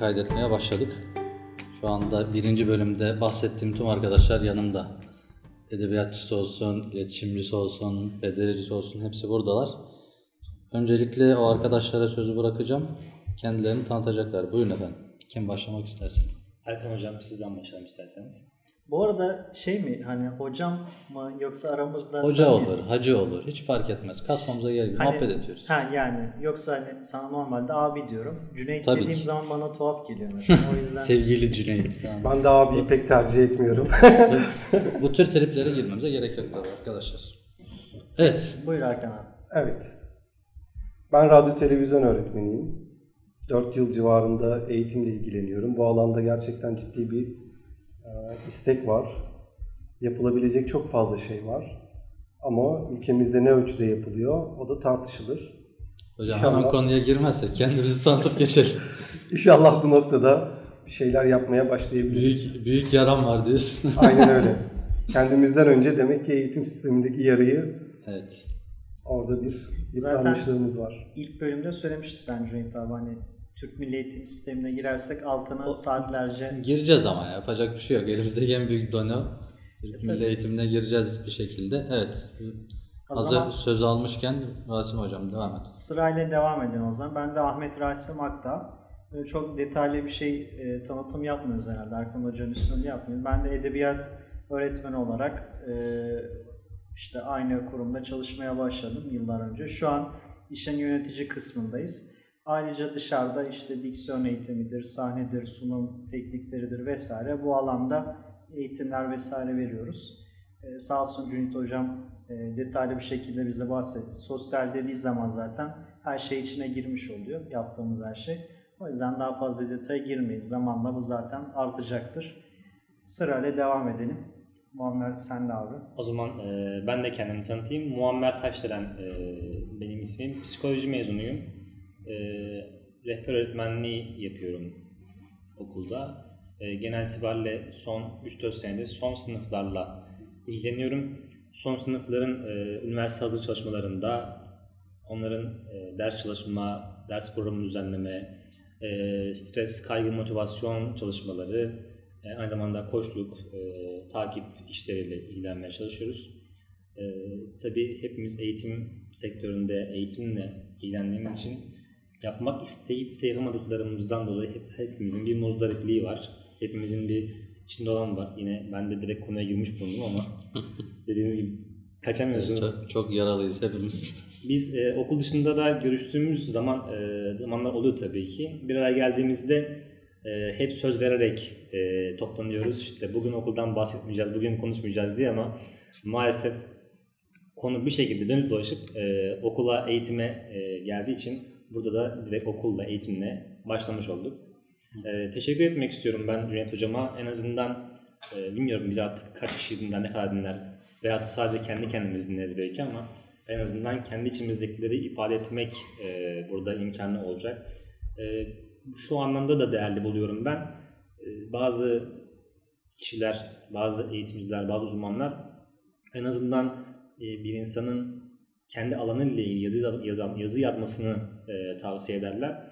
kaydetmeye başladık. Şu anda birinci bölümde bahsettiğim tüm arkadaşlar yanımda. Edebiyatçısı olsun, iletişimcisi olsun, bedelcisi olsun hepsi buradalar. Öncelikle o arkadaşlara sözü bırakacağım. Kendilerini tanıtacaklar. Buyurun efendim. Kim başlamak istersin? Erkan Hocam sizden başlayalım isterseniz. Bu arada şey mi hani hocam mı yoksa aramızda Hoca sen mi? olur, hacı olur. Hiç fark etmez. Kasmamıza gerek yok. Hani- Muhabbet ediyoruz. Ha yani yoksa hani sana normalde abi diyorum. Cüneyt Tabii dediğim ki. zaman bana tuhaf geliyor mesela. O yüzden Sevgili Cüneyt. falan. Ben de abiyi pek tercih etmiyorum. bu, bu tür triplere girmemize gerek yok tabii arkadaşlar. Evet. buyur Hakan abi. evet. Ben radyo televizyon öğretmeniyim. 4 yıl civarında eğitimle ilgileniyorum. Bu alanda gerçekten ciddi bir istek var. Yapılabilecek çok fazla şey var. Ama ülkemizde ne ölçüde yapılıyor o da tartışılır. Hocam İnşallah. hemen konuya girmezsek kendimizi tanıtıp geçelim. İnşallah bu noktada bir şeyler yapmaya başlayabiliriz. büyük, büyük yaram var diyorsun. Aynen öyle. Kendimizden önce demek ki eğitim sistemindeki yarayı evet. orada bir yıpranmışlığımız var. İlk bölümde söylemiştin sen Cüneyt abi hani Türk Milli Eğitim Sistemi'ne girersek altına saatlerce Gireceğiz ama ya, yapacak bir şey yok. Elimizdeki en büyük donu Türk Milli Eğitimine gireceğiz bir şekilde. Evet. O Hazır zaman- söz almışken Rasim Hocam devam et. Sırayla devam edin o zaman. Ben de Ahmet Rasim Akta. Böyle çok detaylı bir şey e, tanıtım yapmıyoruz herhalde. Erkan Hoca'nın üstünde yapmıyoruz. Ben de edebiyat öğretmeni olarak e, işte aynı kurumda çalışmaya başladım yıllar önce. Şu an işin yönetici kısmındayız. Ayrıca dışarıda işte diksiyon eğitimidir, sahnedir, sunum teknikleridir vesaire bu alanda eğitimler vesaire veriyoruz. Ee, sağ olsun Cüneyt Hocam e, detaylı bir şekilde bize bahsetti. Sosyal dediği zaman zaten her şey içine girmiş oluyor yaptığımız her şey. O yüzden daha fazla detaya girmeyiz. Zamanla bu zaten artacaktır. Sırayla devam edelim. Muammer sen de abi. O zaman e, ben de kendimi tanıtayım. Muammer Taşdelen e, benim ismim. Psikoloji mezunuyum. E, rehber öğretmenliği yapıyorum okulda. E, genel itibariyle son 3-4 senedir son sınıflarla ilgileniyorum. Son sınıfların e, üniversite hazır çalışmalarında onların e, ders çalışma, ders programı düzenleme, e, stres, kaygı, motivasyon çalışmaları, e, aynı zamanda koçluk, e, takip işleriyle ilgilenmeye çalışıyoruz. E, tabii hepimiz eğitim sektöründe eğitimle ilgilendiğimiz için yapmak isteyip de yapamadıklarımızdan dolayı hep, hepimizin bir muzdaripliği var. Hepimizin bir içinde olan var. Yine ben de direkt konuya girmiş bulundum ama dediğiniz gibi kaçamıyorsunuz. Çok, çok yaralıyız hepimiz. Biz e, okul dışında da görüştüğümüz zaman e, zamanlar oluyor tabii ki. Bir araya geldiğimizde e, hep söz vererek e, toplanıyoruz. İşte bugün okuldan bahsetmeyeceğiz, bugün konuşmayacağız diye ama maalesef konu bir şekilde dönüp dolaşıp e, okula, eğitime e, geldiği için burada da direkt okulla, eğitimle başlamış olduk. E, teşekkür etmek istiyorum ben Cüneyt Hocama. En azından e, bilmiyorum biz artık kaç kişi dinler, ne kadar dinler veya sadece kendi kendimiz dinleriz belki ama en azından kendi içimizdekileri ifade etmek e, burada imkanı olacak. E, şu anlamda da değerli buluyorum ben. E, bazı kişiler, bazı eğitimciler, bazı uzmanlar en azından e, bir insanın kendi alanı ile ilgili yazı, yaz- yazan, yazı yazmasını e, tavsiye ederler.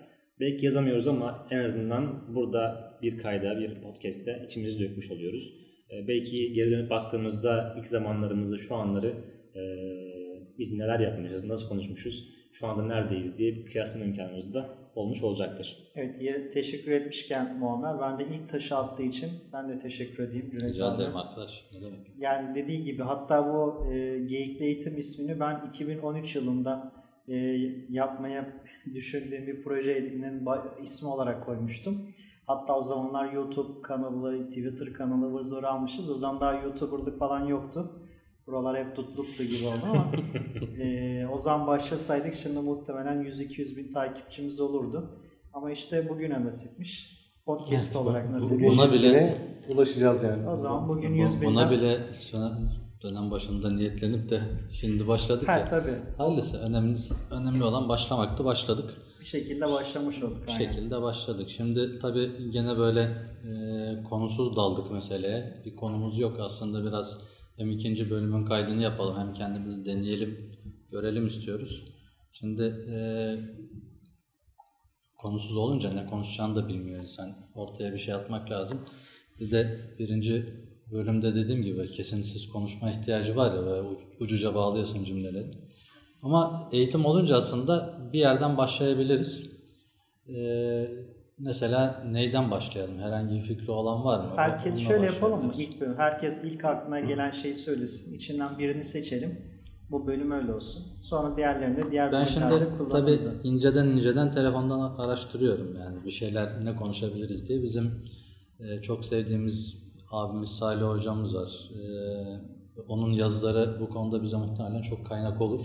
Belki yazamıyoruz ama en azından burada bir kayda, bir podcast'te içimizi dökmüş oluyoruz. E, belki geri dönüp baktığımızda ilk zamanlarımızı, şu anları e, biz neler yapmışız, nasıl konuşmuşuz, şu anda neredeyiz diye bir kıyaslama imkanımız da olmuş olacaktır. Evet teşekkür etmişken Muammer ben de ilk taşı attığı için ben de teşekkür edeyim Cüneyt Rica abi. ederim arkadaş. Ne demek? Yani dediği gibi hatta bu e, Geyikli Eğitim ismini ben 2013 yılında e, yapmaya düşündüğüm bir projenin ba- ismi olarak koymuştum. Hatta o zamanlar YouTube kanalı, Twitter kanalı vızır almışız. O zaman daha YouTuber'lık falan yoktu. Buralar hep tutluktu gibi oldu ama e, o zaman başlasaydık şimdi muhtemelen 100-200 bin takipçimiz olurdu. Ama işte bugüne nasipmiş. Podcast olarak nasip. Buna bile- ulaşacağız yani. O zaman bugün Bu- 100 binden... Buna bile sonra dönem başında niyetlenip de şimdi başladık Ha, ya. tabii. Hayırlısı. Önemli, önemli olan başlamaktı. Başladık. Bir şekilde başlamış olduk. Bir aynen. şekilde başladık. Şimdi tabii gene böyle e, konusuz daldık meseleye. Bir konumuz yok aslında biraz hem ikinci bölümün kaydını yapalım hem kendimiz deneyelim, görelim istiyoruz. Şimdi e, konusuz olunca ne konuşacağını da bilmiyor insan. Ortaya bir şey atmak lazım. Bir de birinci bölümde dediğim gibi kesintisiz konuşma ihtiyacı var ya ve ucuca bağlıyorsun cümleleri. Ama eğitim olunca aslında bir yerden başlayabiliriz. Ee, mesela neyden başlayalım? Herhangi bir fikri olan var mı? Herkes Onunla şöyle yapalım mı? İlk bölüm. Herkes ilk aklına gelen şeyi söylesin. İçinden birini seçelim. Bu bölüm öyle olsun. Sonra diğerlerini de diğer Ben şimdi tabii inceden inceden telefondan araştırıyorum yani bir şeyler ne konuşabiliriz diye. Bizim e, çok sevdiğimiz abimiz Salih hocamız var. E, onun yazıları bu konuda bize muhtemelen çok kaynak olur.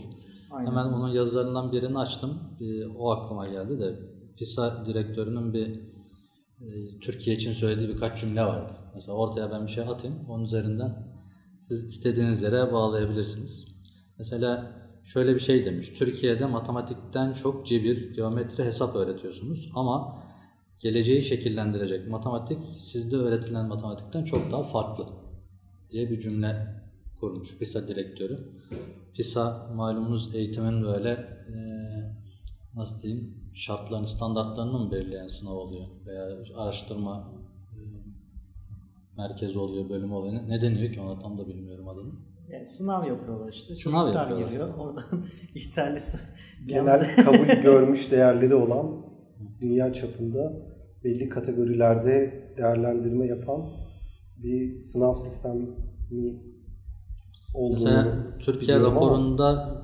Aynen. Hemen onun yazılarından birini açtım. E, o aklıma geldi de PISA direktörünün bir e, Türkiye için söylediği birkaç cümle vardı. Mesela ortaya ben bir şey atayım. Onun üzerinden siz istediğiniz yere bağlayabilirsiniz. Mesela şöyle bir şey demiş. Türkiye'de matematikten çok cebir, geometri, hesap öğretiyorsunuz ama geleceği şekillendirecek matematik sizde öğretilen matematikten çok daha farklı diye bir cümle kurmuş PISA direktörü. PISA malumunuz eğitimin böyle eee, nasıl diyeyim şartlarını, standartlarını mı belirleyen sınav oluyor veya araştırma eee, merkezi oluyor, bölümü oluyor. Ne, ne deniyor ki ona tam da bilmiyorum adını. Yani sınav yapıyorlar işte. Sınav Çocuklar yapıyorlar. giriyor. Oradan ihtarlı Genel kabul görmüş değerleri olan dünya çapında belli kategorilerde değerlendirme yapan bir sınav sistemi olduğunu Mesela Türkiye biliyorum ama raporunda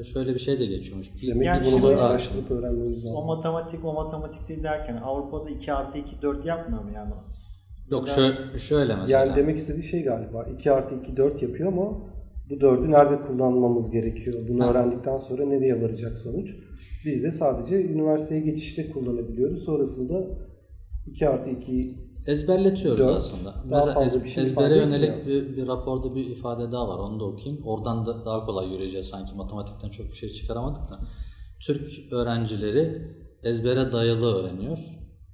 e, şöyle bir şey de geçiyormuş. Bir- demek Yani ki bunu şimdi- da araştırıp öğrenmemiz O lazım. matematik o matematik değil derken Avrupa'da 2 artı 2 4 yapmıyor mu yani? Yok şöyle, şöyle mesela. Yani demek istediği şey galiba 2 artı 2 4 yapıyor ama bu 4'ü nerede kullanmamız gerekiyor? Bunu Ha. öğrendikten sonra nereye varacak sonuç? Biz de sadece üniversiteye geçişte kullanabiliyoruz. Sonrasında 2 artı 2 ezberletiyoruz Dört, aslında. daha Mesela fazla ez- bir şey ezbere yönelik etmiyor. bir, bir raporda bir ifade daha var. Onu da okuyayım. Oradan da daha kolay yürüyeceğiz sanki. Matematikten çok bir şey çıkaramadık da. Türk öğrencileri ezbere dayalı öğreniyor.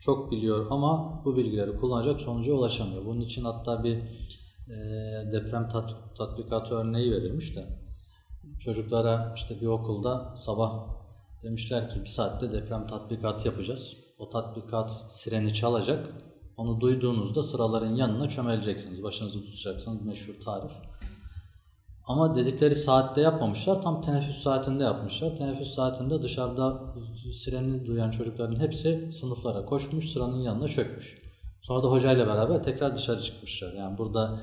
Çok biliyor ama bu bilgileri kullanacak sonuca ulaşamıyor. Bunun için hatta bir e, deprem tat, tatbikatı örneği verilmiş de çocuklara işte bir okulda sabah demişler ki bir saatte deprem tatbikatı yapacağız. O tatbikat sireni çalacak. Onu duyduğunuzda sıraların yanına çömeleceksiniz. Başınızı tutacaksınız. Meşhur tarif. Ama dedikleri saatte yapmamışlar. Tam teneffüs saatinde yapmışlar. Teneffüs saatinde dışarıda sireni duyan çocukların hepsi sınıflara koşmuş. Sıranın yanına çökmüş. Sonra da hocayla beraber tekrar dışarı çıkmışlar. Yani burada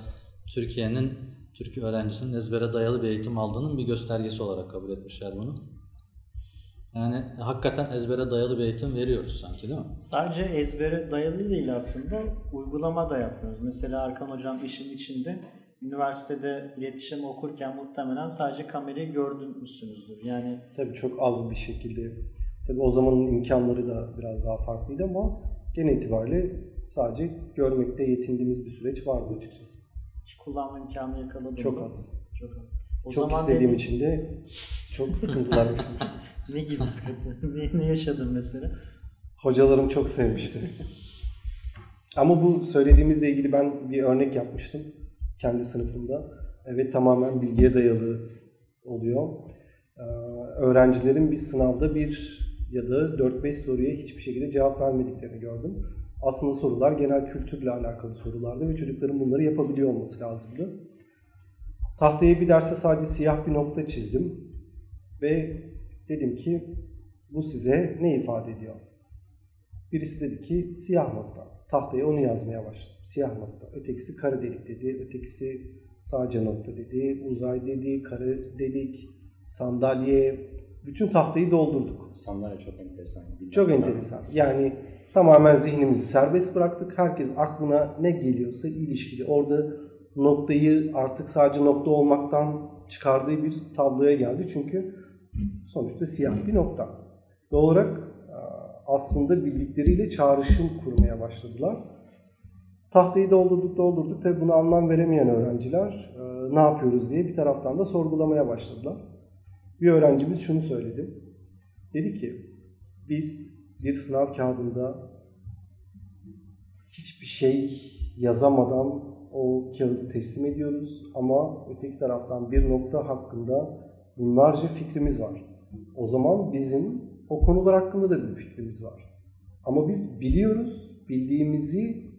Türkiye'nin Türk öğrencisinin ezbere dayalı bir eğitim aldığının bir göstergesi olarak kabul etmişler bunu. Yani hakikaten ezbere dayalı bir eğitim veriyoruz sanki değil mi? Sadece ezbere dayalı değil aslında. Uygulama da yapıyoruz. Mesela Arkan Hocam işin içinde üniversitede iletişim okurken muhtemelen sadece kamerayı gördünüzdür. Yani tabii çok az bir şekilde. Tabii o zamanın imkanları da biraz daha farklıydı ama genel itibariyle sadece görmekte yetindiğimiz bir süreç vardı açıkçası. hiç kullanma imkanı yakaladım. Çok az. Çok az. O çok zaman istediğim dedim, için de çok sıkıntılar yaşamıştım. Ne gibi sıkıntı? ne, ne yaşadın mesela? Hocalarım çok sevmişti. Ama bu söylediğimizle ilgili ben bir örnek yapmıştım kendi sınıfımda. Evet tamamen bilgiye dayalı oluyor. Ee, öğrencilerin bir sınavda bir ya da 4-5 soruya hiçbir şekilde cevap vermediklerini gördüm. Aslında sorular genel kültürle alakalı sorulardı ve çocukların bunları yapabiliyor olması lazımdı. Tahtaya bir derse sadece siyah bir nokta çizdim ve dedim ki bu size ne ifade ediyor? Birisi dedi ki siyah nokta. Tahtaya onu yazmaya başladım. Siyah nokta. Ötekisi kara delik dedi. Ötekisi sadece nokta dedi. Uzay dedi. Kara delik. Sandalye. Bütün tahtayı doldurduk. Sandalye çok enteresan. Çok enteresan. Yani tamamen zihnimizi serbest bıraktık. Herkes aklına ne geliyorsa ilişkili. Orada noktayı artık sadece nokta olmaktan çıkardığı bir tabloya geldi. Çünkü sonuçta siyah bir nokta. Doğal olarak e, aslında bildikleriyle çağrışım kurmaya başladılar. Tahtayı doldurduk doldurduk. Tabii buna anlam veremeyen öğrenciler e, ne yapıyoruz diye bir taraftan da sorgulamaya başladılar. Bir öğrencimiz şunu söyledi. Dedi ki biz bir sınav kağıdında hiçbir şey yazamadan o kağıdı teslim ediyoruz ama öteki taraftan bir nokta hakkında bunlarca fikrimiz var. O zaman bizim o konular hakkında da bir fikrimiz var. Ama biz biliyoruz, bildiğimizi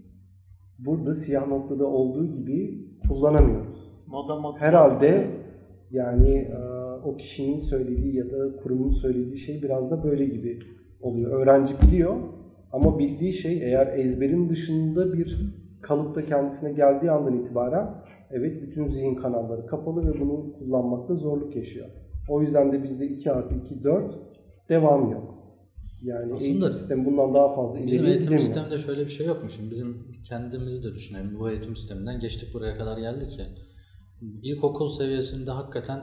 burada siyah noktada olduğu gibi kullanamıyoruz. Moda mod Herhalde yani e, o kişinin söylediği ya da kurumun söylediği şey biraz da böyle gibi oluyor. Öğrenci biliyor ama bildiği şey eğer ezberin dışında bir kalıpta kendisine geldiği andan itibaren evet bütün zihin kanalları kapalı ve bunu kullanmakta zorluk yaşıyor. O yüzden de bizde 2 artı 2 4 devam yok. Yani Aslında eğitim sistemi bundan daha fazla Bizim ileriye eğitim gidemiyor. sisteminde şöyle bir şey yok mu? Şimdi bizim kendimizi de düşünelim. Bu eğitim sisteminden geçtik buraya kadar geldik ya. İlkokul seviyesinde hakikaten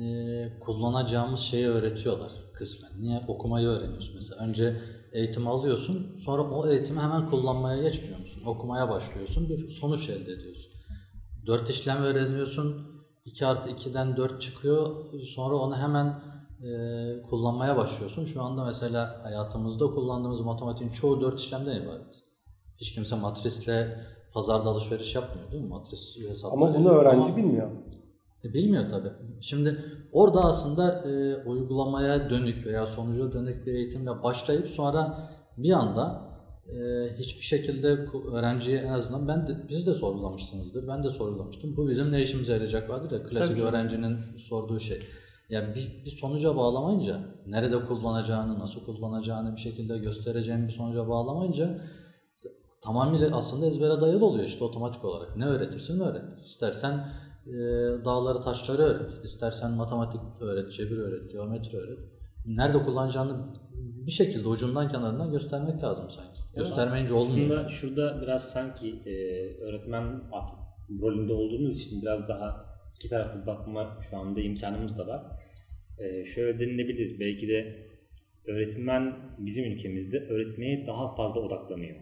e, kullanacağımız şeyi öğretiyorlar kısmen. Niye? Okumayı öğreniyorsun mesela. Önce eğitim alıyorsun, sonra o eğitimi hemen kullanmaya geçmiyor musun? Okumaya başlıyorsun, bir sonuç elde ediyorsun. Dört işlem öğreniyorsun, 2 artı 2'den 4 çıkıyor, sonra onu hemen e, kullanmaya başlıyorsun. Şu anda mesela hayatımızda kullandığımız matematiğin çoğu 4 işlemden ibaret. Hiç kimse matrisle pazarda alışveriş yapmıyor değil mi? Matris hesapları. Ama bunu öğrenci bilmiyor. E, bilmiyor tabii. Şimdi orada aslında e, uygulamaya dönük veya sonuca dönük bir eğitimle başlayıp sonra bir anda e, hiçbir şekilde öğrenciye en azından ben de, biz de sorgulamışsınızdır. Ben de sorgulamıştım. Bu bizim ne işimize yarayacak vardır ya klasik Tabii öğrencinin sorduğu şey. Yani bir, bir sonuca bağlamayınca, nerede kullanacağını, nasıl kullanacağını bir şekilde göstereceğini bir sonuca bağlamayınca tamamıyla aslında ezbere dayalı oluyor işte otomatik olarak. Ne öğretirsen öğret. İstersen e, dağları taşları öğret. İstersen matematik öğret, cebir öğret, geometri öğret. Nerede kullanacağını bir şekilde ucundan kenarından göstermek lazım sanki. Göstermeyince olmuyor. Aslında şurada biraz sanki e, öğretmen rolünde olduğumuz için biraz daha iki taraflı bakma şu anda imkanımız da var. E, şöyle denilebilir. Belki de öğretmen bizim ülkemizde öğretmeye daha fazla odaklanıyor.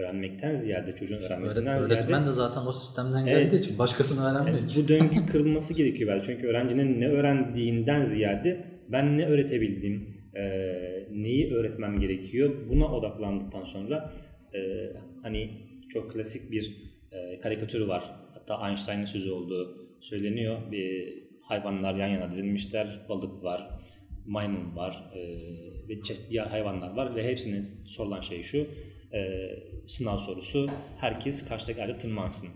Öğrenmekten ziyade çocuğun Öğret- öğrenmesinden öğretmen ziyade de zaten o sistemden Evet. geldiği için başkasını öğrenmiyor Evet, bu döngü kırılması gerekiyor belki. Çünkü öğrencinin ne öğrendiğinden ziyade ben ne öğretebildim, e, neyi öğretmem gerekiyor buna odaklandıktan sonra e, hani çok klasik bir e, karikatürü var. Hatta Einstein'ın sözü olduğu söyleniyor. Bir hayvanlar yan yana dizilmişler. Balık var, maymun var e, ve diğer hayvanlar var ve hepsine sorulan şey şu. E, sınav sorusu herkes karşıdaki ağaca tırmansın.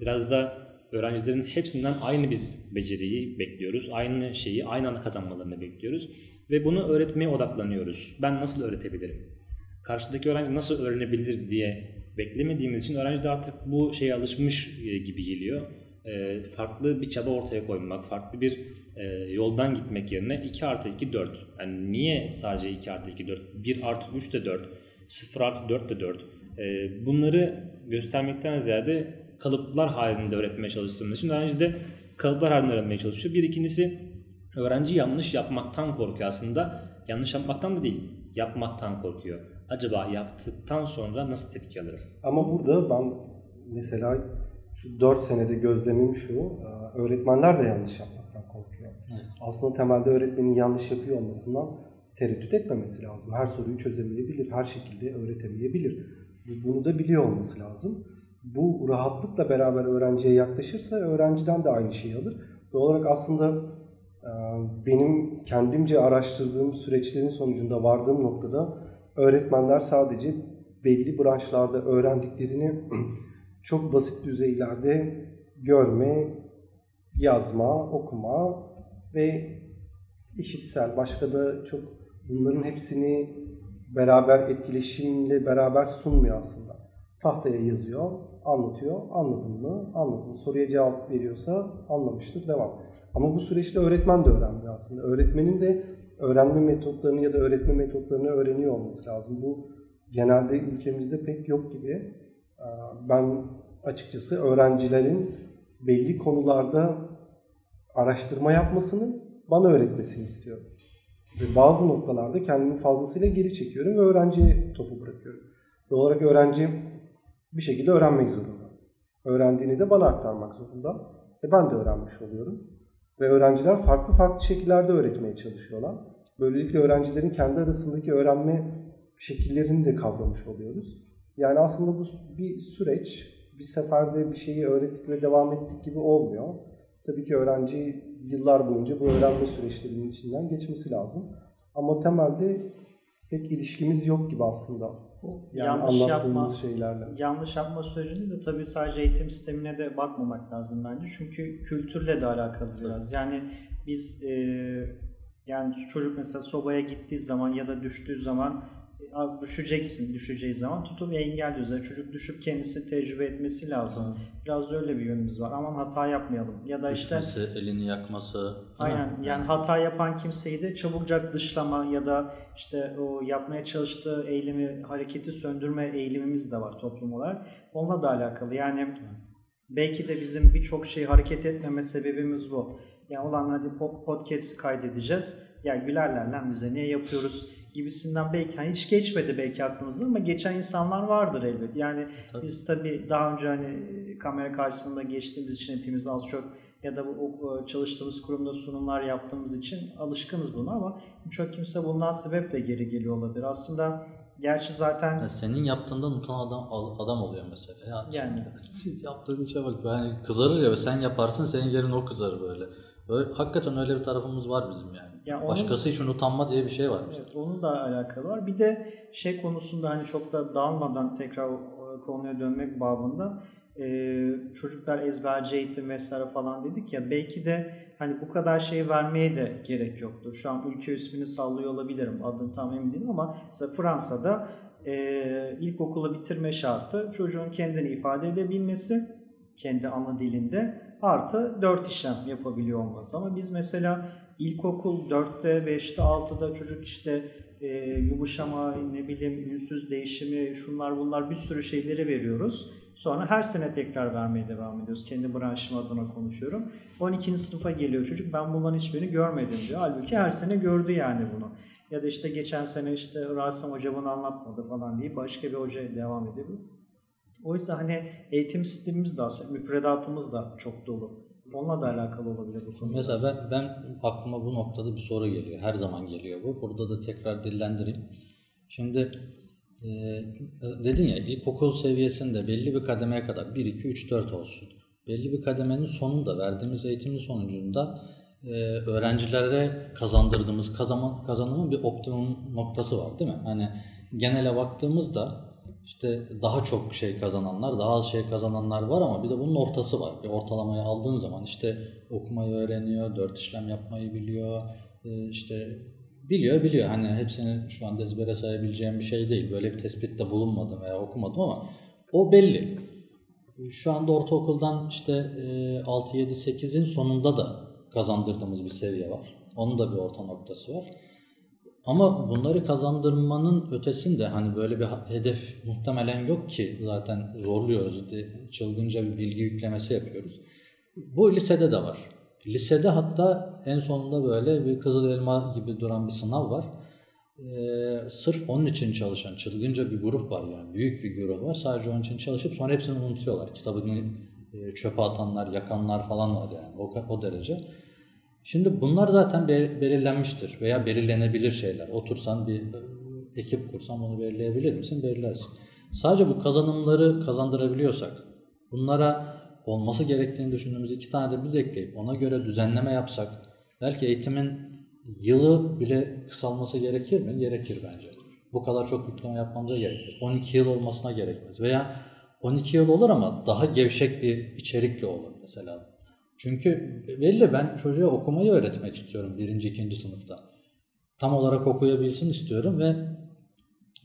Biraz da öğrencilerin hepsinden aynı biz beceriyi bekliyoruz. Aynı şeyi aynı anda kazanmalarını bekliyoruz. Ve bunu öğretmeye odaklanıyoruz. Ben nasıl öğretebilirim? Karşıdaki öğrenci nasıl öğrenebilir diye beklemediğimiz için öğrenci de artık bu şeye alışmış e, gibi geliyor. E, farklı bir çaba ortaya koymak, farklı bir e, yoldan gitmek yerine 2 artı 2 4. Yani niye sadece 2 artı 2 4? 1 artı 3 de 4. 0 artı 4 de 4. E, bunları göstermekten ziyade kalıplar halinde öğretmeye çalıştığımız için öğrenci de kalıplar halinde öğrenmeye çalışıyor. Bir ikincisi öğrenci yanlış yapmaktan korkuyor aslında. Yanlış yapmaktan da değil, yapmaktan korkuyor. Acaba yaptıktan sonra nasıl tepki alırım? Ama burada ben mesela şu 4 senede gözlemim şu, e, öğretmenler de yanlış yapmaktan korkuyor. Evet. Aslında temelde öğretmenin yanlış yapıyor olmasından tereddüt etmemesi lazım. Her soruyu çözemeyebilir, her şekilde öğretemeyebilir. Bu- Bunu da biliyor olması lazım. Bu rahatlıkla beraber öğrenciye yaklaşırsa öğrenciden de aynı şeyi alır. Doğal olarak aslında e, benim kendimce araştırdığım süreçlerin sonucunda vardığım noktada öğretmenler sadece belli branşlarda öğrendiklerini çok basit düzeylerde görme, yazma, okuma ve işitsel başka da çok bunların hepsini beraber etkileşimle beraber sunmuyor aslında. Tahtaya yazıyor, anlatıyor, anladın mı? Anladın. Soruya cevap veriyorsa anlamıştır, devam. Ama bu süreçte öğretmen de öğrenmiyor aslında. Öğretmenin de öğrenme metotlarını ya da öğretme metotlarını öğreniyor olması lazım. Bu genelde ülkemizde pek yok gibi. Ee, Ben açıkçası öğrencilerin belli konularda araştırma yapmasını bana öğretmesini istiyorum. Ve bazı noktalarda kendimi fazlasıyla geri çekiyorum ve öğrenciye topu bırakıyorum. Doğal olarak öğrenci bir şekilde öğrenmek zorunda. Öğrendiğini de bana aktarmak zorunda. E ben de öğrenmiş oluyorum. Ve öğrenciler farklı farklı şekillerde öğretmeye çalışıyorlar. Böylelikle öğrencilerin kendi arasındaki öğrenme şekillerini de kavramış oluyoruz. Yani aslında bu bir süreç. Bir seferde bir şeyi öğrettik ve devam ettik gibi olmuyor. Tabii ki öğrenci yıllar boyunca bu öğrenme süreçlerinin içinden geçmesi lazım. Ama temelde pek ilişkimiz yok gibi aslında. Yani yanlış anlattığımız yapma, şeylerle. yanlış yapma sürecinde de tabii sadece eğitim sistemine de bakmamak lazım bence. Çünkü kültürle de alakalı biraz. Yani biz e, yani çocuk mesela sobaya gittiği zaman ya da düştüğü zaman abi düşeceksin düşeceği zaman tutup engelliyoruz. Yani çocuk düşüp kendisi tecrübe etmesi lazım. Biraz da öyle bir yönümüz var. Aman hata yapmayalım. Ya da işte Düşmesi, elini yakması. Aynen yani hata yapan kimseyi de çabucak dışlama ya da işte o yapmaya çalıştığı eylemi, hareketi söndürme eğilimimiz de var toplum olarak. Onunla da alakalı yani belki de bizim birçok şey hareket etmeme sebebimiz bu. Yani olan hadi po- podcast kaydedeceğiz. Ya gülerler lan bize niye yapıyoruz gibisinden belki hani hiç geçmedi belki aklımızda ama geçen insanlar vardır elbet. Yani Tabii. biz tabii daha önce hani kamera karşısında geçtiğimiz için hepimiz az çok ya da bu o- çalıştığımız kurumda sunumlar yaptığımız için alışkınız buna ama birçok kimse bundan sebep de geri geliyor olabilir. Aslında gerçi zaten Ya senin yaptığından utan adam adam oluyor mesela. Ya Yani. siz yaptığın işe bak. Yani kızarır ya ve sen yaparsın senin yerine o kızarır böyle. Öyle, hakikaten öyle bir tarafımız var bizim yani. Ya onun- Başkası için utanma diye bir şey var. Evet, onun da alakalı var. Bir de şey konusunda hani çok da dağılmadan tekrar konuya dönmek babında e, çocuklar ezberci eğitim vesaire falan dedik ya belki de hani bu kadar şey vermeye de gerek yoktur. Şu an ülke ismini sallıyor olabilirim. Adını tam emin değilim ama mesela Fransa'da e, ilkokulu bitirme şartı çocuğun kendini ifade edebilmesi kendi ana dilinde artı 4 işlem yapabiliyor olması. Ama biz mesela ilkokul 4'te, 5'te, 6'da çocuk işte e, yumuşama, ne bileyim ünsüz değişimi, şunlar bunlar bir sürü şeyleri veriyoruz. Sonra her sene tekrar vermeye devam ediyoruz. Kendi branşım adına konuşuyorum. 12. sınıfa geliyor çocuk ben bunların hiçbirini görmedim diyor. Halbuki her sene gördü yani bunu. Ya da işte geçen sene işte Rasim Hoca bunu anlatmadı falan diye başka bir hoca devam ediyor. O yüzden hani eğitim sistemimiz de aslında müfredatımız da çok dolu. Onunla da alakalı olabilir bu konu. Mesela ben, ben aklıma bu noktada bir soru geliyor. Her zaman geliyor bu. Burada da tekrar dillendireyim. Şimdi e, dedin ya ilkokul seviyesinde belli bir kademeye kadar 1, 2, 3, 4 olsun. Belli bir kademenin sonunda verdiğimiz eğitimin sonucunda e, öğrencilere kazandırdığımız kazanımın bir optimum noktası var değil mi? Hani genele baktığımızda işte daha çok şey kazananlar, daha az şey kazananlar var ama bir de bunun ortası var. Bir ortalamayı aldığın zaman işte okumayı öğreniyor, dört işlem yapmayı biliyor, e, işte biliyor biliyor. Hani hepsini şu anda ezbere sayabileceğim bir şey değil. Böyle bir tespitte bulunmadım veya okumadım ama o belli. Şu anda ortaokuldan işte e, 6, 7, 8'in sonunda da kazandırdığımız bir seviye var. Onun da bir orta noktası var. Ama bunları kazandırmanın ötesinde hani böyle bir hedef muhtemelen yok ki zaten zorluyoruz. Çılgınca bir bilgi yüklemesi yapıyoruz. Bu lisede de var. Lisede hatta en sonunda böyle bir kızıl elma gibi duran bir sınav var. Ee, sırf onun için çalışan çılgınca bir grup var yani. Büyük bir grup var. Sadece onun için çalışıp sonra hepsini unutuyorlar. Kitabını e, çöpe atanlar, yakanlar falan var yani. O, o derece. Şimdi bunlar zaten bel- belirlenmiştir veya belirlenebilir şeyler. Otursan bir e, ekip kursan bunu belirleyebilir misin? Belirlersin. Sadece bu kazanımları kazandırabiliyorsak, bunlara olması gerektiğini düşündüğümüz iki tane de biz ekleyip ona göre düzenleme yapsak, belki eğitimin yılı bile kısalması gerekir mi? Gerekir bence. Bu kadar çok yükleme yapmamıza gerekmez. 12 yıl olmasına gerekmez. Veya 12 yıl olur ama daha gevşek bir içerikli olur mesela. Çünkü belli ben çocuğa okumayı öğretmek istiyorum birinci, ikinci sınıfta. Tam olarak okuyabilsin istiyorum ve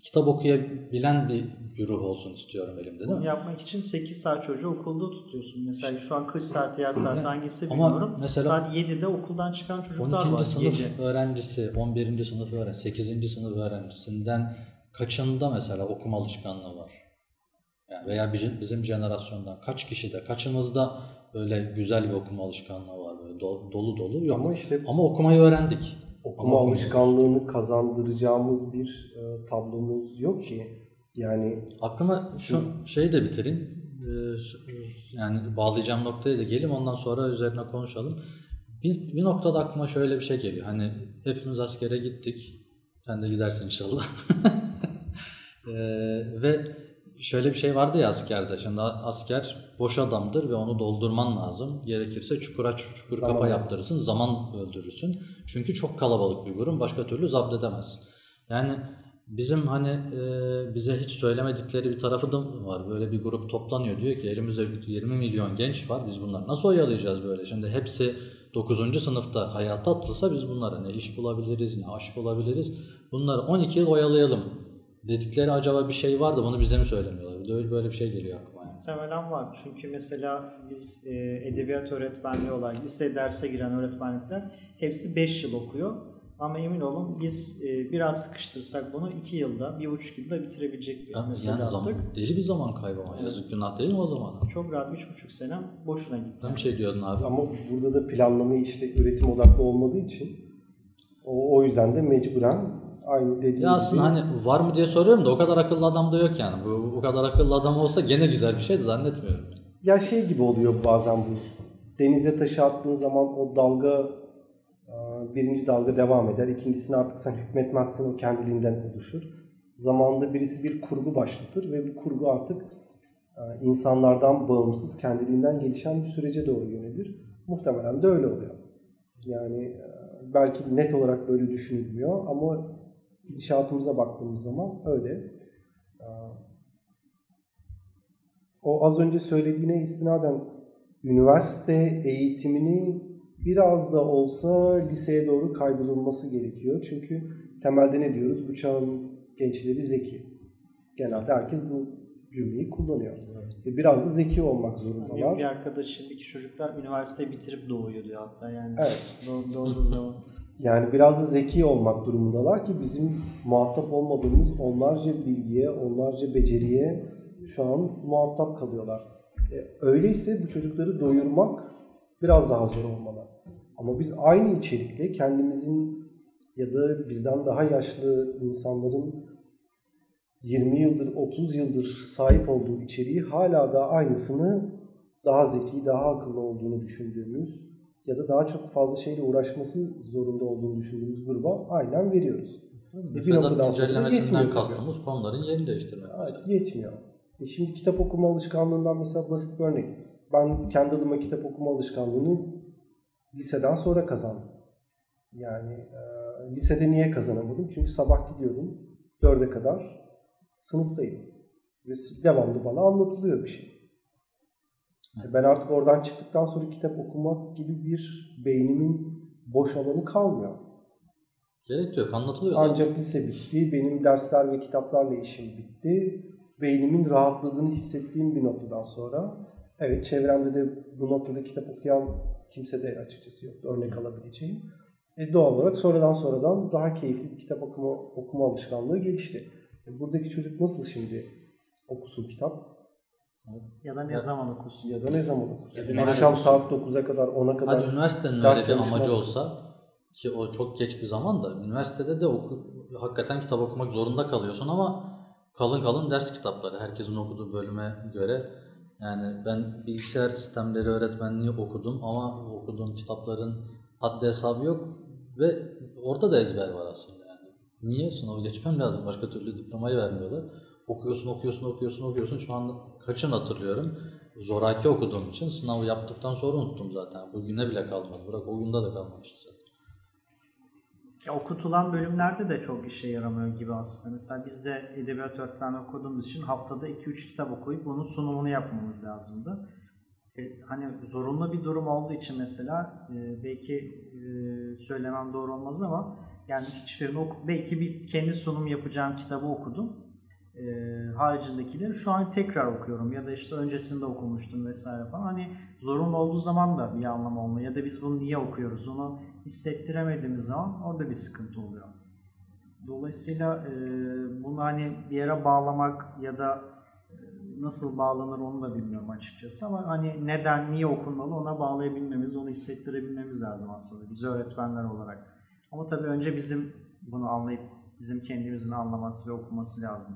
kitap okuyabilen bir güruh olsun istiyorum elimde değil Bunu mi? yapmak için 8 saat çocuğu okulda tutuyorsun. Mesela şu an kış saati, yaz saati hangisi Ama bilmiyorum. mesela- Saat 7'de okuldan çıkan çocuklar 12. var sınıf gece. öğrencisi, 11. sınıf öğrencisi, 8. sınıf öğrencisinden kaçında mesela okuma alışkanlığı var? Yani veya bizim, bizim jenerasyondan kaç kişide, kaçımızda böyle güzel bir okuma alışkanlığı var böyle do- dolu dolu yok. Ama işte Ama okumayı öğrendik. okuma Ama alışkanlığını kazandıracağımız bir e, tablomuz yok ki. Yani Aklıma şu şeyi de bitireyim. Ee, Yani bağlayacağım noktaya da geleyim ondan sonra üzerine konuşalım. Bir, bir noktada aklıma şöyle bir şey geliyor. Hani hepimiz askere gittik. Sen de gidersin inşallah. Ee, ve şöyle bir şey vardı ya askerde. Şimdi asker boş adamdır ve onu doldurman lazım. Gerekirse çukura çukur Zaman kapa yaptırırsın. Zaman öldürürsün. Çünkü çok kalabalık bir grup. Başka türlü zapt edemezsin. Yani Bizim hani e, bize hiç söylemedikleri bir tarafı da var. Böyle bir grup toplanıyor diyor ki elimizde 20 milyon genç var. Biz bunları nasıl oyalayacağız böyle? Şimdi hepsi 9. sınıfta hayata atılsa biz bunlara ne iş bulabiliriz, ne aş bulabiliriz. Bunları 12 yıl oyalayalım dedikleri acaba bir şey var da bunu bize mi söylemiyorlar? Bir de öyle böyle bir şey geliyor aklıma. Yani. Muhtemelen var. Çünkü mesela biz e, edebiyat öğretmenliği olarak lise derse giren öğretmenlikler hepsi 5 yıl okuyor. Ama emin olun biz e, biraz sıkıştırsak bunu 2 yılda, 1,5 yılda bitirebilecek bir Yani, yani zaman, deli bir zaman kaybı ama yazık günah değil mi o zaman? Çok rahat 3,5 senem boşuna gitti. Bir şey diyordun abi. Ama burada da planlama işte üretim odaklı olmadığı için o, o yüzden de mecburen aynı dediğim Ya aslında gibi hani var mı diye soruyorum da o kadar akıllı adam da yok yani. Bu, bu kadar akıllı adam olsa gene güzel bir şey de zannetmiyorum. Ya şey gibi oluyor bazen bu. Denize taşı attığın zaman o dalga e, birinci dalga devam eder. İkincisini artık sen hükmetmezsin o kendiliğinden oluşur. Zamanında birisi bir kurgu başlatır ve bu kurgu artık e, insanlardan bağımsız kendiliğinden gelişen bir sürece doğru yönelir. Muhtemelen de öyle oluyor. Yani e, belki net olarak böyle düşünülmüyor ama gidişatımıza baktığımız zaman öyle. E, o az önce söylediğine istinaden üniversite eğitimini biraz da olsa liseye doğru kaydırılması gerekiyor. Çünkü temelde ne diyoruz? Bu çağın gençleri zeki. Genelde herkes bu cümleyi kullanıyor. E, Biraz da zeki olmak Benim zorundalar. bir arkadaşımdaki çocuklar üniversite bitirip doğuyor diyor hatta yani. Evet. Doğ- doğduğu zaman. Yani biraz da zeki olmak durumundalar ki bizim muhatap olmadığımız onlarca bilgiye, onlarca beceriye şu an muhatap kalıyorlar. E, öyleyse bu çocukları doyurmak biraz daha zor olmalı. Ama biz aynı içerikle kendimizin ya da bizden daha yaşlı insanların 20 yıldır, 30 yıldır sahip olduğu içeriği hala da aynısını daha zeki, daha akıllı olduğunu düşündüğümüz ya da daha çok fazla şeyle uğraşması zorunda olduğunu düşündüğümüz gruba aynen veriyoruz. E, bir noktadan sonra yetmiyor tabii. kastımız konuların yerini değiştirmek. Evet, yetmiyor. E şimdi kitap okuma alışkanlığından mesela basit bir örnek. Ben kendi adıma kitap okuma alışkanlığını liseden sonra kazandım. Yani e, lisede niye kazanamadım? Çünkü sabah gidiyordum dörde kadar sınıftayım. Ve devamlı bana anlatılıyor bir şey. E, Ben artık oradan çıktıktan sonra kitap okumak gibi bir beynimin boş alanı kalmıyor. Gerek yok anlatılıyor. zaten. Ancak lise bitti, benim dersler ve kitaplarla işim bitti. Beynimin rahatladığını hissettiğim bir noktadan sonra, evet çevremde de bu noktada kitap okuyan kimse de açıkçası yok örnek alabileceğim. E, doğal olarak sonradan sonradan daha keyifli bir kitap okuma, okuma alışkanlığı gelişti. E, buradaki çocuk nasıl şimdi okusun kitap Ya da ne Ya- zaman okursun? ya da ne zaman okusun? Ya Akşam saat 9'a kadar 10'a kadar Hadi üniversitenin öyle bir çalışmak- amacı olsa ki o çok geç bir zaman da üniversitede de oku, hakikaten kitap okumak zorunda kalıyorsun ama kalın kalın ders kitapları herkesin okuduğu bölüme göre yani ben bilgisayar sistemleri öğretmenliği okudum ama okuduğum kitapların haddi hesabı yok ve orada da ezber var aslında yani. Niye? Sınavı geçmem lazım. Başka türlü diplomayı vermiyorlar. Okuyorsun, okuyorsun, okuyorsun, okuyorsun. Şu an kaçını hatırlıyorum. Zoraki okuduğum için sınavı yaptıktan sonra unuttum zaten. Bugüne bile kalmadı. Bırak o günde de kalmamıştı zaten. Ya, okutulan bölümlerde de çok işe yaramıyor gibi aslında. Mesela biz de edebiyat öğretmenliği okuduğumuz için haftada 2-3 kitap okuyup bunun sunumunu yapmamız lazımdı. E, hani zorunlu bir durum olduğu için mesela e, belki e, söylemem doğru olmaz ama yani hiçbirini oku belki bir kendi sunum yapacağım kitabı okudum. E, haricindekileri şu an tekrar okuyorum ya da işte öncesinde okumuştum vesaire falan. Hani zorunlu olduğu zaman da bir anlam olmuyor ya da biz bunu niye okuyoruz onu hissettiremediğimiz zaman orada bir sıkıntı oluyor. Dolayısıyla e, bunu hani bir yere bağlamak ya da e, nasıl bağlanır onu da bilmiyorum açıkçası ama hani neden, niye okunmalı ona bağlayabilmemiz, onu hissettirebilmemiz lazım aslında biz öğretmenler olarak. Ama tabii önce bizim bunu anlayıp bizim kendimizin anlaması ve okuması lazım.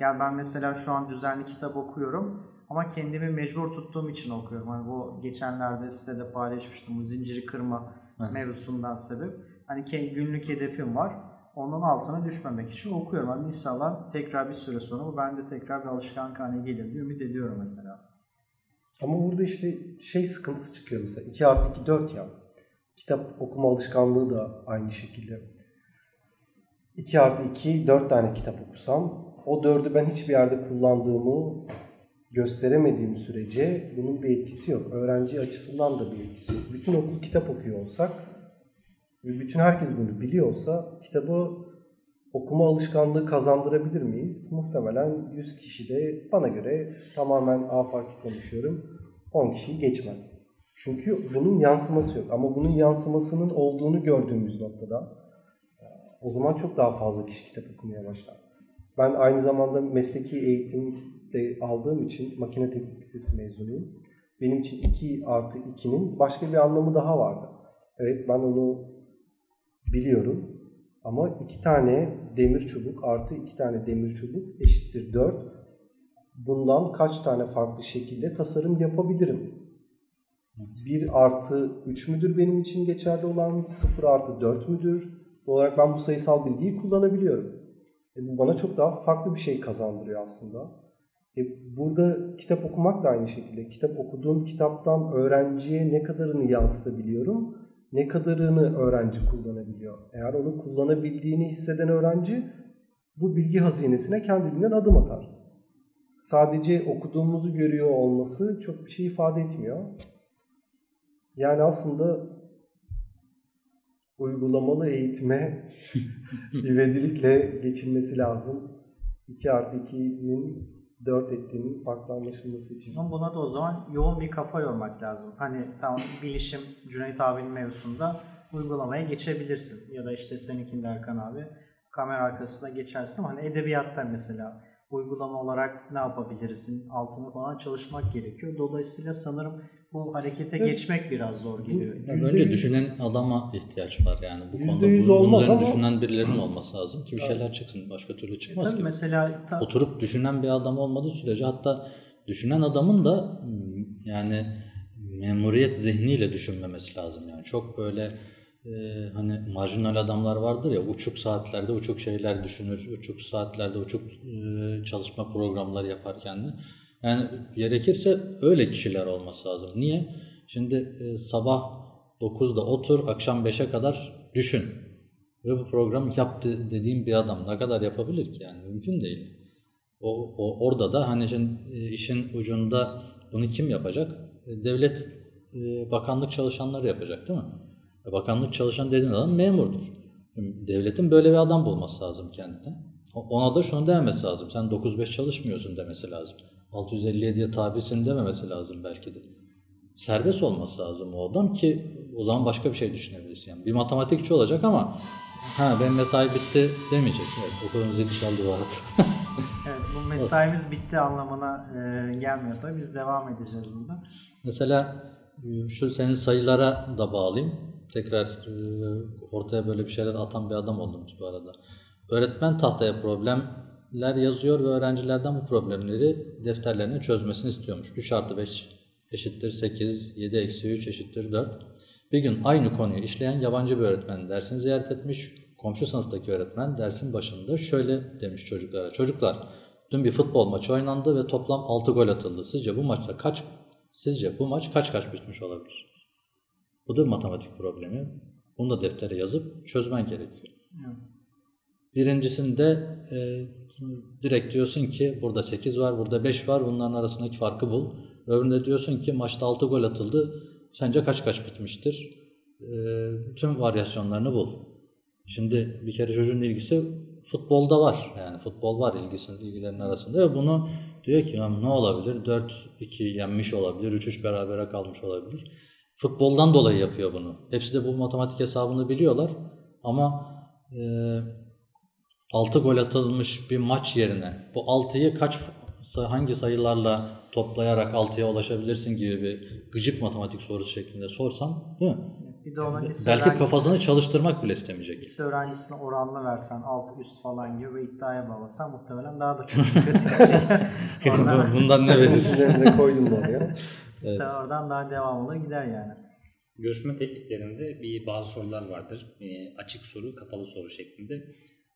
Yani ben mesela şu an düzenli kitap okuyorum ama kendimi mecbur tuttuğum için okuyorum. Hani bu geçenlerde sitede paylaşmıştım bu zinciri kırma Evet. mevzusundan sebep. Hani günlük hedefim var. Onun altına düşmemek için okuyorum. Hani inşallah tekrar bir süre sonra bu bende tekrar bir alışkanlık haline gelir diye ümit ediyorum mesela. Ama burada işte şey sıkıntısı çıkıyor mesela. 2 artı 2 4 ya. Kitap okuma alışkanlığı da aynı şekilde. 2 artı 2 4 tane kitap okusam o 4'ü ben hiçbir yerde kullandığımı gösteremediğim sürece bunun bir etkisi yok. Öğrenci açısından da bir etkisi yok. Bütün okul kitap okuyor olsak ve bütün herkes bunu biliyorsa kitabı okuma alışkanlığı kazandırabilir miyiz? Muhtemelen 100 kişi de bana göre tamamen afaki konuşuyorum 10 kişiyi geçmez. Çünkü bunun yansıması yok. Ama bunun yansımasının olduğunu gördüğümüz noktada o zaman çok daha fazla kişi kitap okumaya başlar. Ben aynı zamanda mesleki eğitim de aldığım için makine teknik lisesi mezunuyum. Benim için 2 artı 2'nin başka bir anlamı daha vardı. Evet ben onu biliyorum. Ama iki tane demir çubuk artı iki tane demir çubuk eşittir 4. Bundan kaç tane farklı şekilde tasarım yapabilirim? 1 artı 3 müdür benim için geçerli olan? 0 artı 4 müdür? Bu olarak ben bu sayısal bilgiyi kullanabiliyorum. Bu bana çok daha farklı bir şey kazandırıyor aslında. E burada kitap okumak da aynı şekilde. Kitap okuduğum kitaptan öğrenciye ne kadarını yansıtabiliyorum, ne kadarını öğrenci kullanabiliyor. Eğer onu kullanabildiğini hisseden öğrenci bu bilgi hazinesine kendiliğinden adım atar. Sadece okuduğumuzu görüyor olması çok bir şey ifade etmiyor. Yani aslında uygulamalı eğitime ivedilikle geçilmesi lazım. 2 artı 2'nin 4 ettiğinin farklı anlaşılması için. Ama buna da o zaman yoğun bir kafa yormak lazım. Hani tamam bilişim Cüneyt abinin mevzusunda uygulamaya geçebilirsin. Ya da işte seninkinde Erkan abi kamera arkasına geçersin ama hani edebiyatta mesela uygulama olarak ne yapabilirsin altını falan çalışmak gerekiyor. Dolayısıyla sanırım bu harekete Evet. geçmek biraz zor geliyor. Ya Yüzde Önce düşünen adama ihtiyaç var yani bu konuda. yüz bunun olmaz ama- düşünen birilerinin olması lazım ki bir şeyler çıksın. Başka türlü E çıkmaz tabii ki. mesela ta- Oturup düşünen bir adam olmadığı sürece hatta düşünen adamın da hmm, yani memuriyet zihniyle düşünmemesi lazım yani. Çok böyle e, hani marjinal adamlar vardır ya uçuk saatlerde uçuk şeyler düşünür, uçuk saatlerde uçuk e, çalışma programları yapar kendi. Yani gerekirse öyle kişiler olması lazım. Niye? Şimdi e, sabah 9'da otur, akşam 5'e kadar düşün. Ve bu programı yap de- dediğim bir adam ne kadar yapabilir ki yani mümkün değil. O, o orada da hani şimdi, e, işin ucunda bunu kim yapacak? Devlet bakanlık çalışanları yapacak değil mi? E, Bakanlık çalışan dediğin adam memurdur. Devletin böyle bir adam bulması lazım kendine. Ona da şunu dememesi lazım. Sen 9-5 çalışmıyorsun demesi lazım. 657'ye tabisin dememesi lazım belki de. Serbest olması lazım o adam ki o zaman başka bir şey düşünebilirsin. Yani bir matematikçi olacak ama ha benim mesai bitti demeyecek. Evet, okulun zili çaldı bu arada. evet, bu mesaimiz bitti anlamına e, gelmiyor tabii. Biz devam edeceğiz burada. Mesela e, şu senin sayılara da bağlayayım. Tekrar ortaya böyle bir şeyler atan bir adam oldum bu arada. Öğretmen tahtaya problemler yazıyor ve öğrencilerden bu problemleri defterlerine çözmesini istiyormuş. 3 artı 5 eşittir 8, 7 eksi 3 eşittir 4. Bir gün aynı konuyu işleyen yabancı bir öğretmen dersini ziyaret etmiş. Komşu sınıftaki öğretmen dersin başında şöyle demiş çocuklara. Çocuklar dün bir futbol maçı oynandı ve toplam 6 gol atıldı. Sizce bu maçta kaç Sizce bu maç kaç kaç bitmiş olabilir? Bu da matematik problemi. Bunu da deftere yazıp çözmen gerekiyor. Evet. Birincisinde e, direkt diyorsun ki burada 8 var, burada 5 var. Bunların arasındaki farkı bul. Öbüründe diyorsun ki maçta 6 gol atıldı. Sence kaç kaç bitmiştir? E, tüm varyasyonlarını bul. Şimdi bir kere çocuğun ilgisi futbolda var. Yani futbol var ilgisinin ilgilerinin arasında ve bunu diyor ki "Ya ne olabilir? 4-2 yenmiş olabilir, 3-3 berabere kalmış olabilir. Futboldan dolayı yapıyor bunu. Hepsi de bu matematik hesabını biliyorlar ama e, 6 gol atılmış bir maç yerine bu 6'yı kaç hangi sayılarla toplayarak 6'ya ulaşabilirsin gibi bir gıcık matematik sorusu şeklinde sorsan değil mi? Bir de ona lise Belki kafasını çalıştırmak bile istemeyecek. lise öğrencisine oranlı versen alt üst falan gibi ve iddiaya bağlasan muhtemelen daha da çok dikkatini çeker. Oradan, Bundan ne verir? Üzerine de koydum da oraya. oradan daha devam olur gider yani. Görüşme tekniklerinde bir bazı sorular vardır. E, açık soru, kapalı soru şeklinde.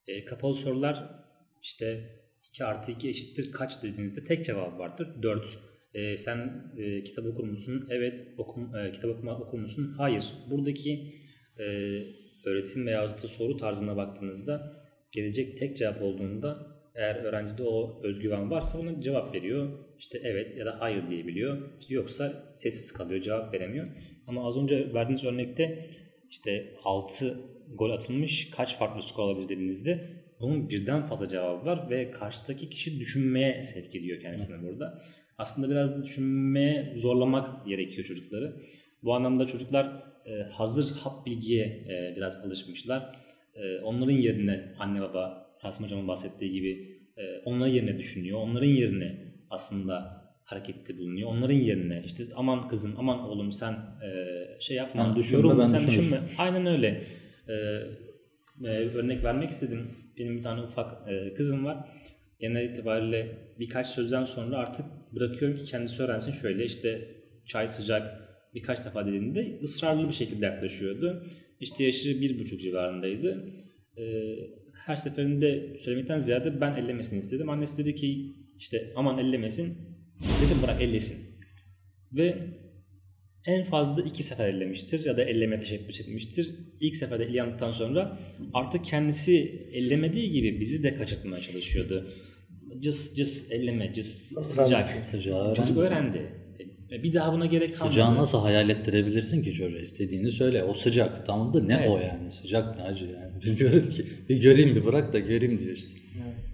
E, kapalı sorular işte 2 artı 2 eşittir kaç dediğinizde tek cevap vardır. 4. E, sen e, kitap okur musun? Evet. Okum, e, kitap okuma okur musun? Hayır. Buradaki e, öğretim veya da soru tarzına baktığınızda gelecek tek cevap olduğunda eğer öğrencide o özgüven varsa ona cevap veriyor. İşte evet ya da hayır diyebiliyor. Yoksa sessiz kalıyor, cevap veremiyor. Ama az önce verdiğiniz örnekte işte 6 gol atılmış kaç farklı skor olabilir dediğinizde bunun birden fazla cevabı var ve karşıdaki kişi düşünmeye sevk ediyor kendisine burada. Aslında biraz düşünmeye zorlamak gerekiyor çocukları. Bu anlamda çocuklar e, hazır hap bilgiye e, biraz alışmışlar. E, onların yerine anne baba Rasim Hocam'ın bahsettiği gibi onların yerine düşünüyor. Onların yerine aslında harekette bulunuyor. Onların yerine işte aman kızım aman oğlum sen e, şey yapma düşünme, yorulma, ben sen düşünürüm. düşünme. Aynen öyle. E, e, örnek vermek istedim. Benim bir tane ufak e, kızım var. Genel itibariyle birkaç sözden sonra artık bırakıyorum ki kendisi öğrensin. Şöyle işte çay sıcak birkaç defa dediğinde ısrarlı bir şekilde yaklaşıyordu. İşte yaşı bir buçuk civarındaydı. E, her seferinde söylemekten ziyade ben ellemesini istedim. Annesi dedi ki işte aman ellemesin. Dedim bırak ellesin. Ve en fazla iki sefer ellemiştir ya da elleme teşebbüs etmiştir. İlk seferde elleyen sonra artık kendisi ellemediği gibi bizi de kaçırtmaya çalışıyordu. Cıs cıs elleme, cıs sıcak. Sıcağı Çocuk öğrendi. E, Bir daha buna gerek kalmadı. Sıcağı nasıl hayal ettirebilirsin ki çocuğa istediğini söyle. O sıcak tamam da ne Evet. o yani sıcak ne acı yani bilmiyorum ki. Bir göreyim bir bırak da göreyim diyor işte. Evet.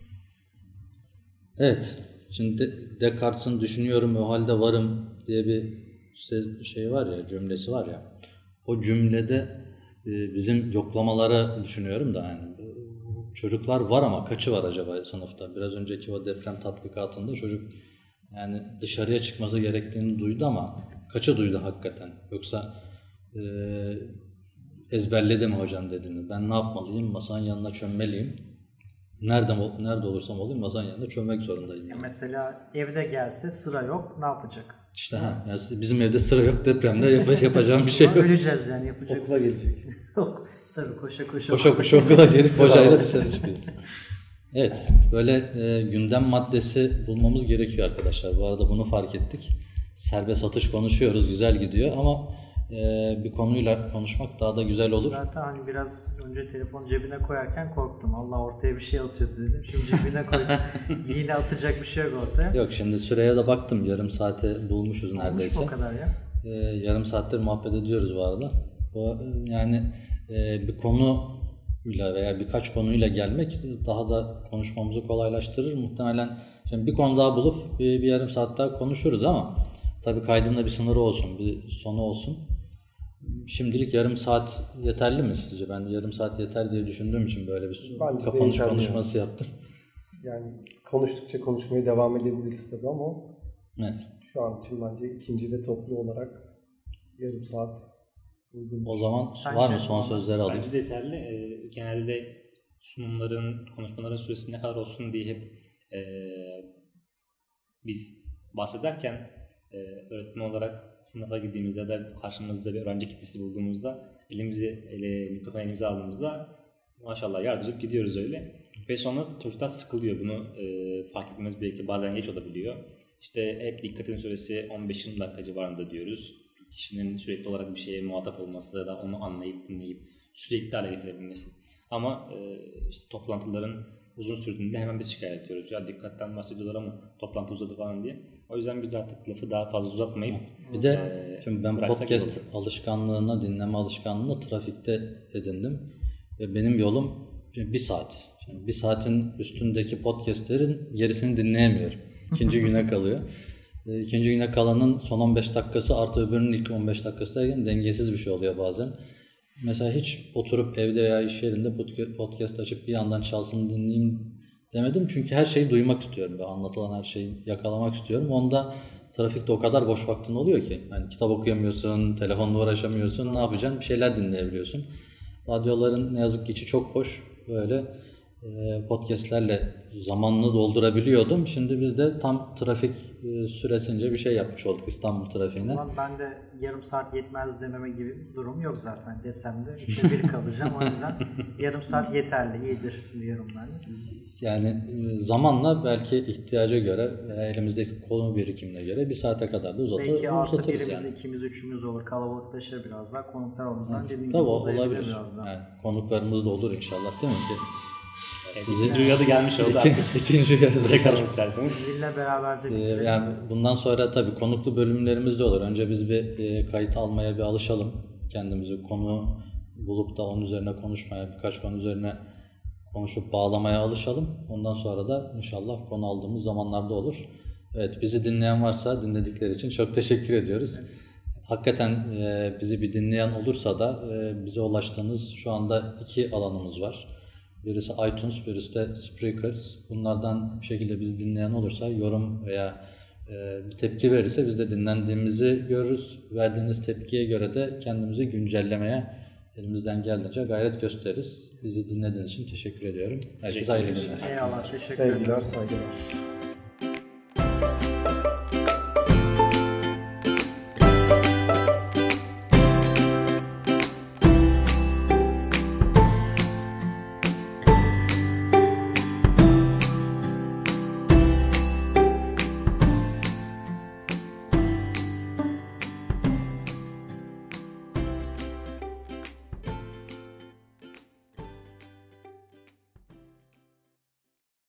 Evet. Şimdi Descartes'in düşünüyorum o halde varım diye bir şey var ya cümlesi var ya. O cümlede e, bizim yoklamalara düşünüyorum da yani çocuklar var ama kaçı var acaba sınıfta? Biraz önceki o deprem tatbikatında çocuk yani dışarıya çıkması gerektiğini duydu ama kaçı duydu hakikaten? Yoksa e, ezberledi mi hocan dediğini? Ben ne yapmalıyım? Masanın yanına çömmeliyim. Nerede nerede olursam olayım masanın yanında çömmek zorundayım. Ya yani. mesela evde gelse sıra yok ne yapacak? İşte ha, yani bizim evde sıra yok depremde yap- yapacağım bir şey yok. Öleceğiz yani yapacak. Okula gelecek. Yok. Tabii koşa koşa. Koşa koşa okula gelip hocayla dışarı çıkıyor. Evet, böyle e, gündem maddesi bulmamız gerekiyor arkadaşlar. Bu arada bunu fark ettik. Serbest atış konuşuyoruz, güzel gidiyor ama e, bir konuyla konuşmak daha da güzel olur. Zaten hani biraz önce telefon cebine koyarken korktum. Allah ortaya bir şey atıyordu dedim. Şimdi cebine koydum. Yine atacak bir şey yok ortaya. Yok şimdi süreye de baktım, yarım saate bulmuşuz Olmuş neredeyse. mu o kadar ya? Ee, yarım saattir muhabbet ediyoruz bu arada. Bu, yani e, bir konuyla veya birkaç konuyla gelmek daha da konuşmamızı kolaylaştırır. Muhtemelen şimdi bir konu daha bulup bir, bir yarım saat daha konuşuruz ama tabii kaydında bir sınırı olsun, bir sonu olsun. Şimdilik yarım saat yeterli mi sizce? Ben yarım saat yeter diye düşündüğüm için böyle bir Bence de kapanış konuşması yaptım. Yani konuştukça konuşmaya devam edebiliriz tabii ama Evet. şu an için bence ikinci ve toplu olarak yarım saat uygun. O zaman Sence? var mı son sözleri alayım? Bence de yeterli. Ee, genelde sunumların, konuşmaların süresi ne kadar olsun diye hep e, biz bahsederken e, öğretmen olarak sınıfa gittiğimizde de karşımızda bir öğrenci kitlesi bulduğumuzda elimizi ele, mikrofon elimize aldığımızda maşallah yardırıp gidiyoruz öyle. Ve sonra çocuklar sıkılıyor. Bunu e, fark etmemiz belki bazen geç olabiliyor. İşte hep dikkatin süresi 15-20 dakika civarında diyoruz. Kişinin sürekli olarak bir şeye muhatap olması ya da onu anlayıp dinleyip sürekli hale getirebilmesi. Ama e, işte toplantıların uzun sürdüğünde hemen biz şikayet ediyoruz. Ya dikkatten bahsediyorlar ama toplantı uzadı falan diye. O yüzden biz de artık lafı daha fazla uzatmayıp Bir de Ee, şimdi ben podcast alışkanlığına, dinleme alışkanlığına trafikte edindim. Ve benim yolum bir saat. Şimdi bir saatin üstündeki podcastlerin gerisini dinleyemiyorum. İkinci güne kalıyor. E, İkinci güne kalanın son 15 dakikası artı öbürünün ilk 15 dakikası derken dengesiz bir şey oluyor bazen. Mesela hiç oturup evde veya iş yerinde podca- podcast açıp bir yandan çalsın dinleyeyim demedim. Çünkü her şeyi duymak istiyorum. Ben anlatılan her şeyi yakalamak istiyorum. Onda trafikte o kadar boş vaktin oluyor ki. Yani kitap okuyamıyorsun, telefonla uğraşamıyorsun. Ne yapacaksın? Bir şeyler dinleyebiliyorsun. Radyoların ne yazık ki içi çok boş. Böyle podcastlerle zamanını doldurabiliyordum. Şimdi biz de tam trafik e, süresince bir şey yapmış olduk İstanbul O trafiğine. zaman ben de yarım saat yetmez dememe gibi bir durum yok zaten. Desem de üçe bir kalacağım. O yüzden yarım saat yeterli, iyidir diyorum ben de. Yani e, zamanla belki ihtiyaca göre elimizdeki konu birikimine göre bir saate kadar da uzatır, Belki artı birimiz, yani. ikimiz, üçümüz olur. Kalabalıklaşır biraz daha. Konuklar olduğundan dediğim gibi uzayabilir olabilir. biraz daha. Yani konuklarımız da olur inşallah değil mi ki? Evet, ikinci uyarı gelmiş oldu artık. ikinci yarıda. Bırakalım isterseniz. Sizinle beraber de Ee, bitirelim. Yani bundan sonra tabii konuklu bölümlerimiz de olur. Önce biz bir e, kayıt almaya bir alışalım. Kendimizi konu bulup da onun üzerine konuşmaya, birkaç konu üzerine konuşup bağlamaya alışalım. Ondan sonra da inşallah konu aldığımız zamanlarda olur. Evet bizi dinleyen varsa dinledikleri için çok teşekkür ediyoruz. Hakikaten e, bizi bir dinleyen olursa da e, bize ulaştığınız şu anda iki alanımız var. Birisi iTunes, birisi de Spreakers. Bunlardan bir şekilde bizi dinleyen olursa yorum veya e, bir tepki verirse biz de dinlendiğimizi görürüz. Verdiğiniz tepkiye göre de kendimizi güncellemeye elimizden geldiğince gayret gösteririz. Bizi dinlediğiniz için teşekkür ediyorum. Herkese hayırlı günler. Eyvallah teşekkür ederim. Sevgiler, saygılar.